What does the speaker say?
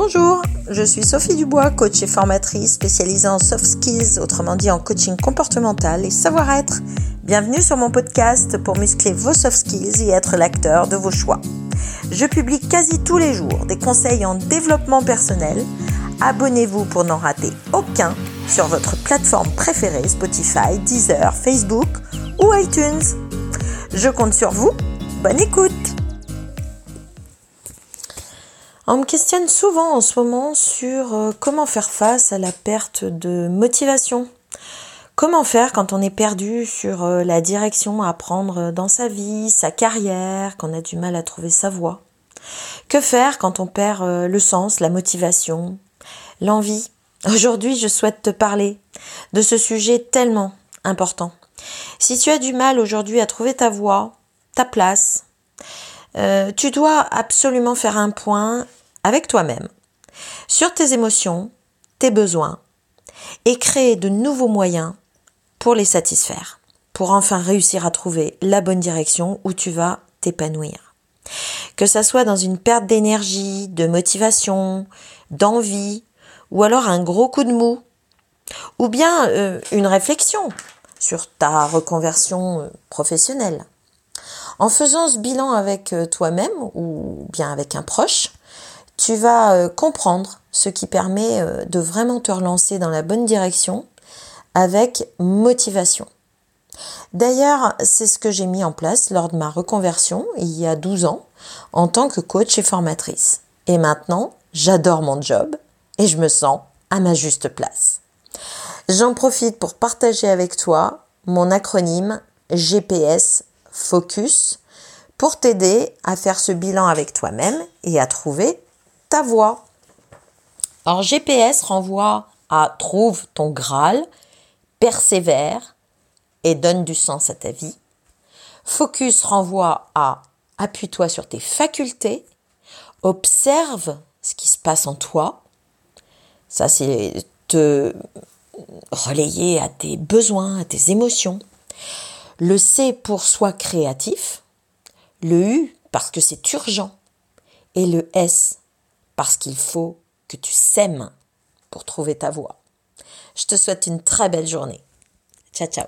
Bonjour, je suis Sophie Dubois, coach et formatrice spécialisée en soft skills, autrement dit en coaching comportemental et savoir-être. Bienvenue sur mon podcast pour muscler vos soft skills et être l'acteur de vos choix. Je publie quasi tous les jours des conseils en développement personnel. Abonnez-vous pour n'en rater aucun sur votre plateforme préférée Spotify, Deezer, Facebook ou iTunes. Je compte sur vous. Bonne écoute on me questionne souvent en ce moment sur euh, comment faire face à la perte de motivation. Comment faire quand on est perdu sur euh, la direction à prendre dans sa vie, sa carrière, qu'on a du mal à trouver sa voie? Que faire quand on perd euh, le sens, la motivation, l'envie? Aujourd'hui, je souhaite te parler de ce sujet tellement important. Si tu as du mal aujourd'hui à trouver ta voie, ta place, tu dois absolument faire un point avec toi-même sur tes émotions, tes besoins et créer de nouveaux moyens pour les satisfaire, pour enfin réussir à trouver la bonne direction où tu vas t'épanouir. Que ça soit dans une perte d'énergie, de motivation, d'envie, ou alors un gros coup de mou, ou bien euh, une réflexion sur ta reconversion euh, professionnelle. En faisant ce bilan avec euh, toi-même ou bien avec un proche, tu vas euh, comprendre ce qui permet euh, de vraiment te relancer dans la bonne direction avec motivation. D'ailleurs, c'est ce que j'ai mis en place lors de ma reconversion il y a 12 ans en tant que coach et formatrice. Et maintenant, j'adore mon job et je me sens à ma juste place. J'en profite pour partager avec toi mon acronyme GPS Focus pour t'aider à faire ce bilan avec toi-même et à trouver ta voix. Alors GPS renvoie à trouve ton Graal, persévère et donne du sens à ta vie. Focus renvoie à appuie-toi sur tes facultés, observe ce qui se passe en toi. Ça, c'est te relayer à tes besoins, à tes émotions. Le C pour soi créatif. Le U parce que c'est urgent. Et le S parce qu'il faut que tu s'aimes pour trouver ta voie. Je te souhaite une très belle journée. Ciao ciao